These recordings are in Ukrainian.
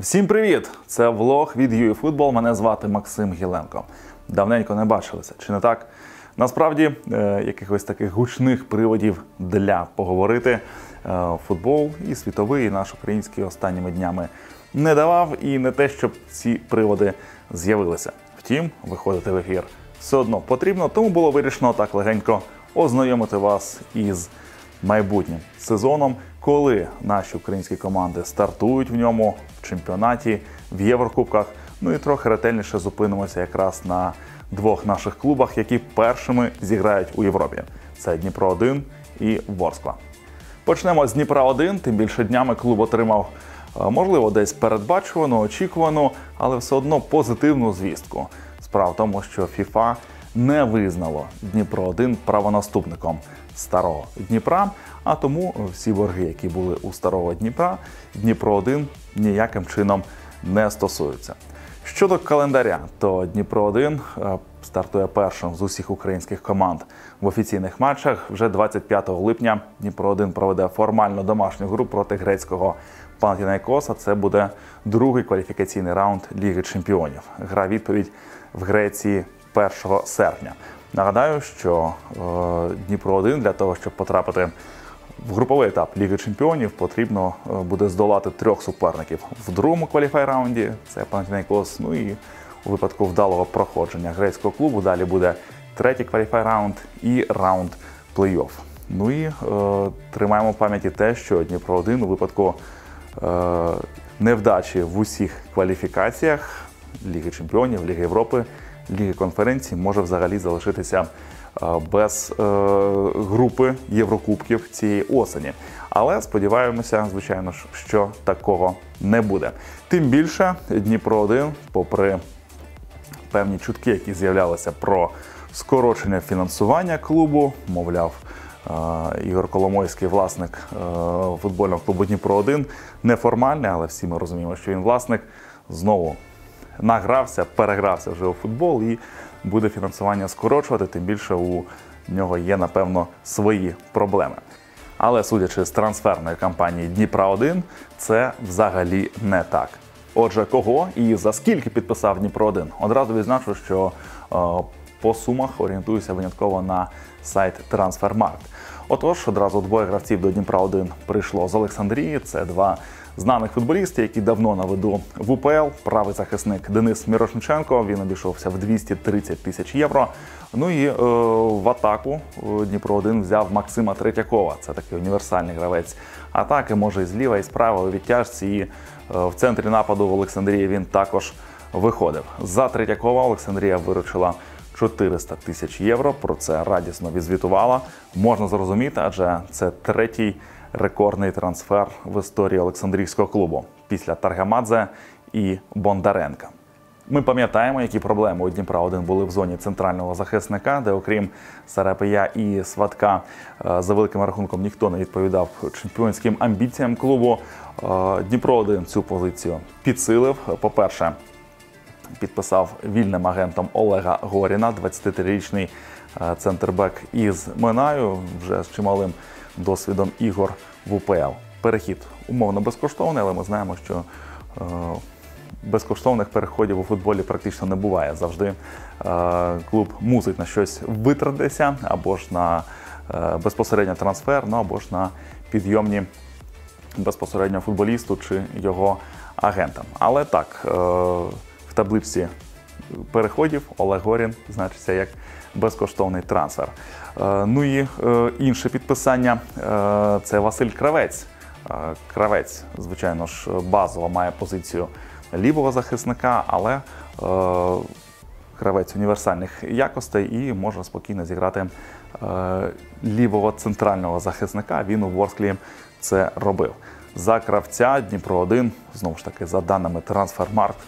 Всім привіт! Це влог від UEFootball. Мене звати Максим Гіленко. Давненько не бачилися, чи не так? Насправді, е, якихось таких гучних приводів для поговорити е, футбол і світовий, і наш український останніми днями не давав, і не те, щоб ці приводи з'явилися. Втім, виходити в ефір все одно потрібно, тому було вирішено так легенько ознайомити вас із майбутнім сезоном, коли наші українські команди стартують в ньому чемпіонаті, в Єврокубках. Ну і трохи ретельніше зупинимося якраз на двох наших клубах, які першими зіграють у Європі. Це Дніпро 1 і Ворскла. Почнемо з Дніпра 1 Тим більше днями клуб отримав, е, можливо, десь передбачувану, очікувану, але все одно позитивну звістку. Справа в тому, що FIFA не визнало Дніпро 1 правонаступником старого Дніпра. А тому всі борги, які були у старого Дніпра, Дніпро 1 ніяким чином не стосуються. Щодо календаря, то Дніпро 1 е, стартує першим з усіх українських команд в офіційних матчах. Вже 25 липня Дніпро 1 проведе формально домашню гру проти грецького Панатінайкоса. Це буде другий кваліфікаційний раунд Ліги Чемпіонів. Гра відповідь в Греції 1 серпня. Нагадаю, що е, Дніпро 1 для того, щоб потрапити в груповий етап Ліги Чемпіонів, потрібно е, буде здолати трьох суперників в другому кваліфай раунді. Це Панатінайкос, ну і у випадку вдалого проходження грецького клубу. Далі буде третій кваліфай раунд і раунд плей-офф. Ну і е, тримаємо в пам'яті те, що Дніпро 1 у випадку е, невдачі в усіх кваліфікаціях Ліги Чемпіонів, Ліги Європи, Ліги конференцій може взагалі залишитися е, без е, групи Єврокубків цієї осені. Але сподіваємося, звичайно ж, що такого не буде. Тим більше Дніпро 1 попри певні чутки, які з'являлися про скорочення фінансування клубу, мовляв. е, Ігор Коломойський, власник футбольного клубу Дніпро 1 неформальний, але всі ми розуміємо, що він власник. Знову награвся, перегрався вже у футбол і буде фінансування скорочувати. Тим більше у нього є, напевно, свої проблеми. Але судячи з трансферної кампанії Дніпра 1 це взагалі не так. Отже, кого і за скільки підписав Дніпро 1 Одразу відзначу, що е, по сумах орієнтуюся винятково на сайт Трансфермарkt. Отож, одразу двоє гравців до Дніпра 1 прийшло з Олександрії. Це два знаних футболісти, які давно на виду в УПЛ. Правий захисник Денис Мірошниченко. Він обійшовся в 230 тисяч євро. Ну і е, в атаку е, Дніпро 1 взяв Максима Третьякова. Це такий універсальний гравець атаки. Може і зліва, і справа у відтяжці. І е, в центрі нападу в Олександрії він також виходив. За Третьякова Олександрія виручила 400 тисяч євро. Про це радісно відзвітувала. Можна зрозуміти, адже це третій рекордний трансфер в історії Олександрійського клубу після Таргамадзе і Бондаренка. Ми пам'ятаємо, які проблеми у Дніпра 1 були в зоні центрального захисника, де, окрім Сарапия і Сватка, е, за великим рахунком ніхто не відповідав чемпіонським амбіціям клубу. Е, Дніпро 1 цю позицію підсилив. По-перше, підписав вільним агентом Олега Горіна, 23-річний е, центрбек із Минаю, вже з чималим досвідом ігор в УПЛ. Перехід умовно безкоштовний, але ми знаємо, що е, безкоштовних переходів у футболі практично не буває. Завжди е, клуб мусить на щось витратитися, або ж на е, безпосередньо трансфер, ну або ж на підйомні безпосередньо футболісту чи його агентам. Але так, в таблиці переходів Олег Горін значиться як безкоштовний трансфер. Е, Ну і е, інше підписання е, це Василь Кравець. Кравець, звичайно ж, базово має позицію лівого захисника, але гравець універсальних якостей і може спокійно зіграти лівого центрального захисника. Він у Ворсклі це робив. За кравця Дніпро 1 знову ж таки, за даними Трансфермарkt,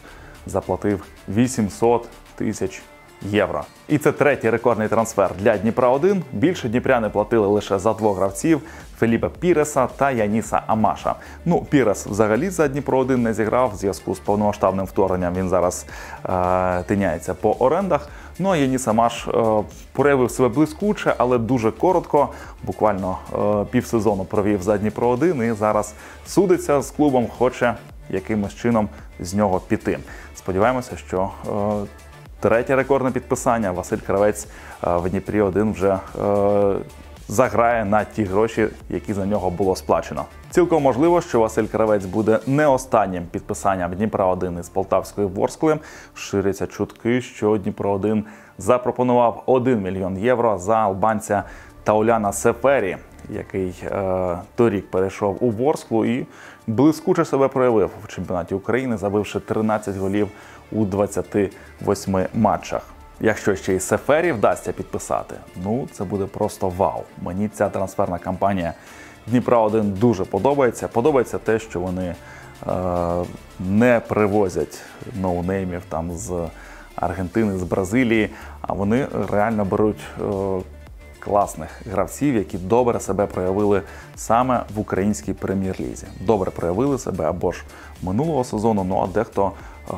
заплатив 800 тисяч євро. І це третій рекордний трансфер для Дніпра 1 Більше дніпряни платили лише за двох гравців Феліпе Піреса та Яніса Амаша. Ну, Пірес взагалі за Дніпро 1 не зіграв в зв'язку з повномасштабним вторгненням. Він зараз е, тиняється по орендах. Ну а Яніс Амаш е, проявив себе блискуче, але дуже коротко. Буквально е, півсезону провів за Дніпро 1 і зараз судиться з клубом, хоче якимось чином з нього піти. Сподіваємося, що е, третє рекордне підписання Василь Кравець е, в Дніпрі 1 вже е, заграє на ті гроші, які за нього було сплачено. Цілком можливо, що Василь Кравець буде не останнім підписанням Дніпра 1 із Полтавської Ворскли. Ширяться чутки, що Дніпро 1 запропонував 1 мільйон євро за албанця Тауляна Сефері, який е, торік перейшов у Ворсклу і блискуче себе проявив в чемпіонаті України, забивши 13 голів у 28 матчах. Якщо ще й Сефері вдасться підписати, ну це буде просто вау. Мені ця трансферна кампанія Дніпра 1 дуже подобається. Подобається те, що вони е, не привозять ноунеймів там з Аргентини, з Бразилії, а вони реально беруть е, класних гравців, які добре себе проявили саме в українській прем'єр-лізі. Добре проявили себе або ж минулого сезону, ну а дехто е,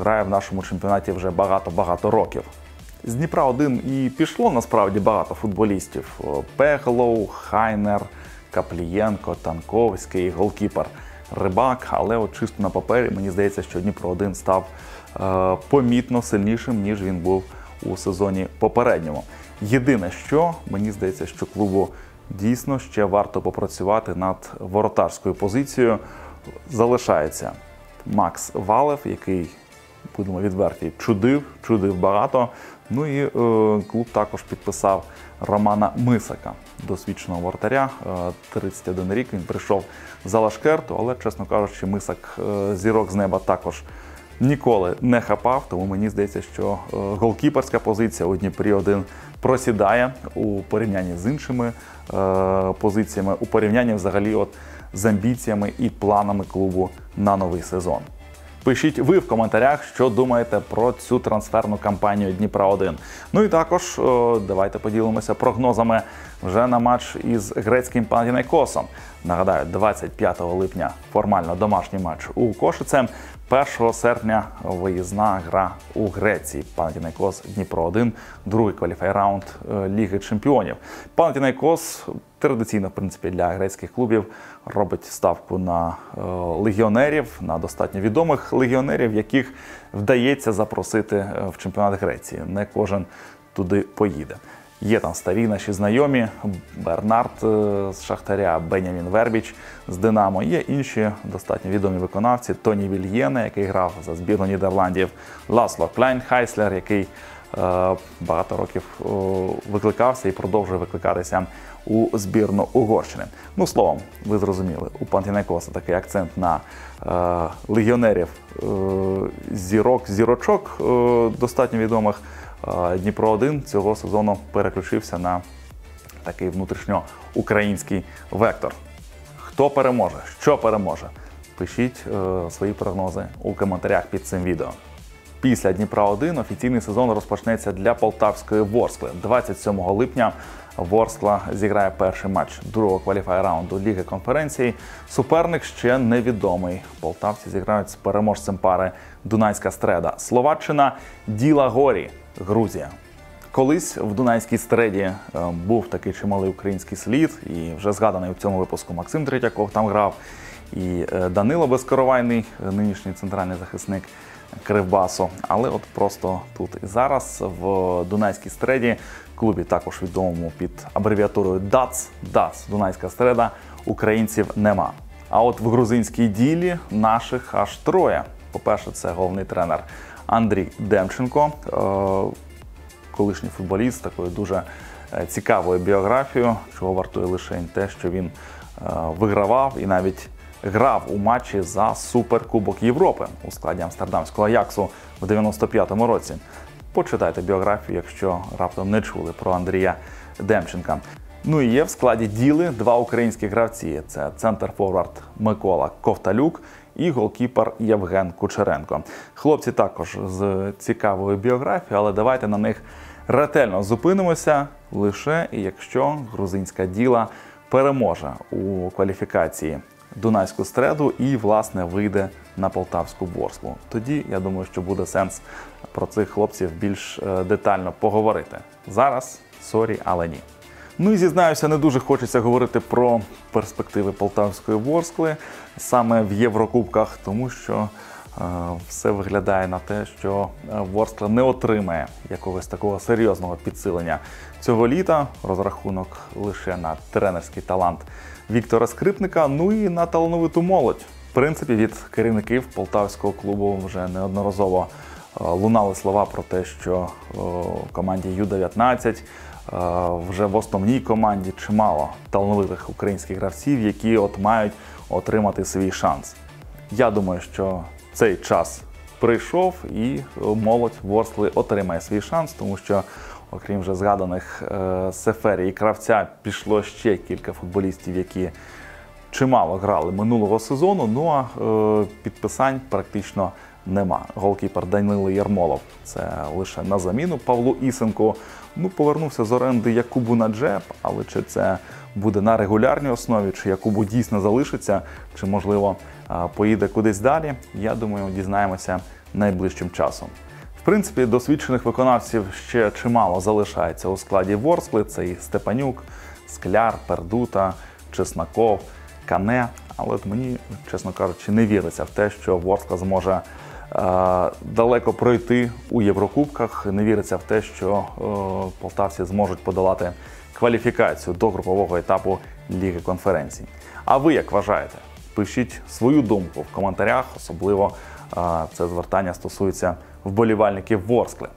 грає в нашому чемпіонаті вже багато-багато років. З Дніпра 1 і пішло насправді багато футболістів: Пехлоу, Хайнер, Каплієнко, Танковський, голкіпер Рибак. Але от чисто на папері мені здається, що Дніпро 1 став е, помітно сильнішим, ніж він був у сезоні попередньому. Єдине, що мені здається, що клубу дійсно ще варто попрацювати над воротарською позицією. Залишається Макс Валев, який, будемо відверті, чудив, чудив багато. Ну і е, клуб також підписав Романа Мисака, досвідченого воротаря. Е, 31 рік він прийшов за Лашкерту, але, чесно кажучи, Мисак е, зірок з неба також ніколи не хапав. Тому мені здається, що е, голкіперська позиція у Дніпрі 1 просідає у порівнянні з іншими е, позиціями, у порівнянні взагалі от з амбіціями і планами клубу на новий сезон. Пишіть ви в коментарях, що думаєте про цю трансферну кампанію Дніпра 1 Ну і також о, давайте поділимося прогнозами вже на матч із грецьким Панатінайкосом. Нагадаю, 25 липня формально домашній матч у Кошице. 1 серпня виїзна гра у Греції. Панатінайкос Дніпро 1 другий кваліфай раунд е, Ліги Чемпіонів. Панатінайкос традиційно, в принципі, для грецьких клубів робить ставку на е, легіонерів, на достатньо відомих легіонерів, яких вдається запросити е, в чемпіонат Греції. Не кожен туди поїде. Є там старі наші знайомі Бернард е, з Шахтаря, Бенямін Вербіч з Динамо. Є інші достатньо відомі виконавці. Тоні Вільєне, який грав за збірну Нідерландів, Ласло Кляйнхайслер, який е, багато років е, викликався і продовжує викликатися у збірну Угорщини. Ну, словом, ви зрозуміли, у Пантінайкоса такий акцент на легіонерів зірок, зірочок достатньо відомих. Е, Дніпро 1 цього сезону переключився на такий внутрішньоукраїнський вектор. Хто переможе? Що переможе? Пишіть е, свої прогнози у коментарях під цим відео. Після Дніпра 1 офіційний сезон розпочнеться для полтавської Ворскли. 27 липня Ворскла зіграє перший матч другого кваліфай раунду Ліги конференції. Суперник ще невідомий. Полтавці зіграють з переможцем пари Дунайська стреда. Словаччина Діла Горі, Грузія. Колись в Дунайській стреді е, був такий чималий український слід, і вже згаданий у цьому випуску Максим Третьяков там грав, і е, Данило Безкоровайний, е, нинішній центральний захисник Кривбасу. Але от просто тут і зараз в Дунайській стреді, клубі також відомому під абревіатурою ДАЦ, ДАЦ, Дунайська стреда, українців нема. А от в грузинській ділі наших аж троє. По-перше, це головний тренер Андрій Демченко колишній футболіст такою дуже е, цікавою біографією, чого вартує лише те, що він е, вигравав і навіть грав у матчі за Суперкубок Європи у складі Амстердамського Аяксу в 95-му році. Почитайте біографію, якщо раптом не чули про Андрія Демченка. Ну і є в складі діли два українські гравці: це центр форвард Микола Ковталюк і голкіпер Євген Кучеренко. Хлопці також з цікавою біографією, але давайте на них ретельно зупинимося лише якщо грузинська діла переможе у кваліфікації Дунайську стреду і, власне, вийде на полтавську борслу. Тоді я думаю, що буде сенс про цих хлопців більш е, детально поговорити. Зараз sorry, але ні. Ну і зізнаюся, не дуже хочеться говорити про перспективи полтавської Ворскли саме в Єврокубках, тому що е, все виглядає на те, що е, Ворскла не отримає якогось такого серйозного підсилення цього літа. Розрахунок лише на тренерський талант Віктора Скрипника, ну і на талановиту молодь. В принципі, від керівників полтавського клубу вже неодноразово лунали слова про те, що е, команді Ю-19 е, вже в основній команді чимало талановитих українських гравців, які от мають отримати свій шанс. Я думаю, що цей час прийшов і молодь Ворсли отримає свій шанс, тому що, окрім вже згаданих е, Сефері і кравця, пішло ще кілька футболістів, які чимало грали минулого сезону. Ну а е, підписань практично нема. Голкіпер Данило Ярмолов це лише на заміну Павлу Ісенку. Ну, повернувся з оренди Якубу Наджеп, але чи це буде на регулярній основі, чи Якубу дійсно залишиться, чи можливо е, поїде кудись далі. Я думаю, дізнаємося найближчим часом. В принципі, досвідчених виконавців ще чимало залишається у складі Ворскли. Це і Степанюк, Скляр, Пердута, Чесноков, Кане. Але мені, чесно кажучи, не віриться в те, що Ворскла зможе далеко пройти у Єврокубках. Не віриться в те, що е, полтавці зможуть подолати кваліфікацію до групового етапу Ліги конференцій. А ви як вважаєте? Пишіть свою думку в коментарях, особливо е, це звертання стосується вболівальників Ворскли.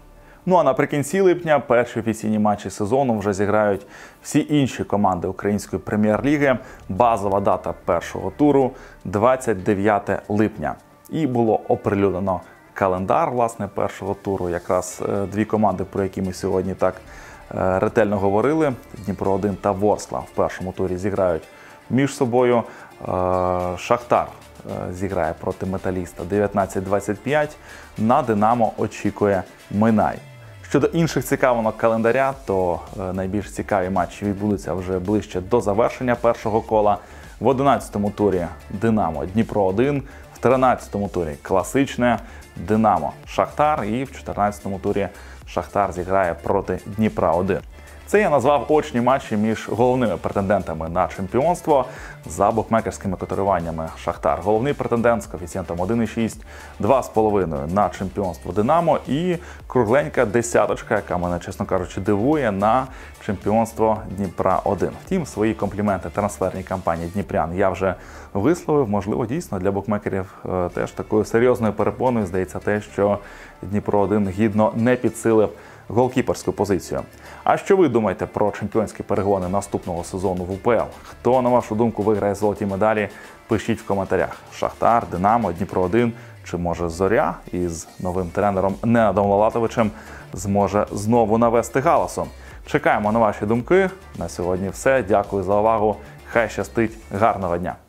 Ну а наприкінці липня перші офіційні матчі сезону вже зіграють всі інші команди української прем'єр-ліги. Базова дата першого туру 29 липня. І було оприлюднено календар власне першого туру. Якраз е, дві команди, про які ми сьогодні так е, ретельно говорили: Дніпро 1 та Ворскла в першому турі зіграють між собою. Е, Шахтар зіграє проти металіста 19-25. На Динамо очікує Минай. Щодо інших цікавинок календаря, то найбільш цікаві матчі відбудуться вже ближче до завершення першого кола. В 11-му турі Динамо Дніпро 1, в 13-му турі класичне Динамо Шахтар, і в 14-му турі Шахтар зіграє проти Дніпра 1. Це я назвав очні матчі між головними претендентами на чемпіонство за букмекерськими котируваннями. Шахтар головний претендент з коефіцієнтом 1,6, 2,5 на чемпіонство Динамо і кругленька десяточка, яка мене, чесно кажучи, дивує на чемпіонство Дніпра 1. Втім, свої компліменти трансферній кампанії Дніпрян я вже висловив. Можливо, дійсно для букмекерів е, теж такою серйозною перепоною здається те, що Дніпро 1 гідно не підсилив голкіперську позицію. А що ви думаєте про чемпіонські перегони наступного сезону в УПЛ? Хто, на вашу думку, виграє золоті медалі? Пишіть в коментарях: Шахтар, Динамо, Дніпро 1 чи може Зоря із новим тренером Ненадом Лалатовичем зможе знову навести галасом. Чекаємо на ваші думки. На сьогодні все. Дякую за увагу. Хай щастить. Гарного дня!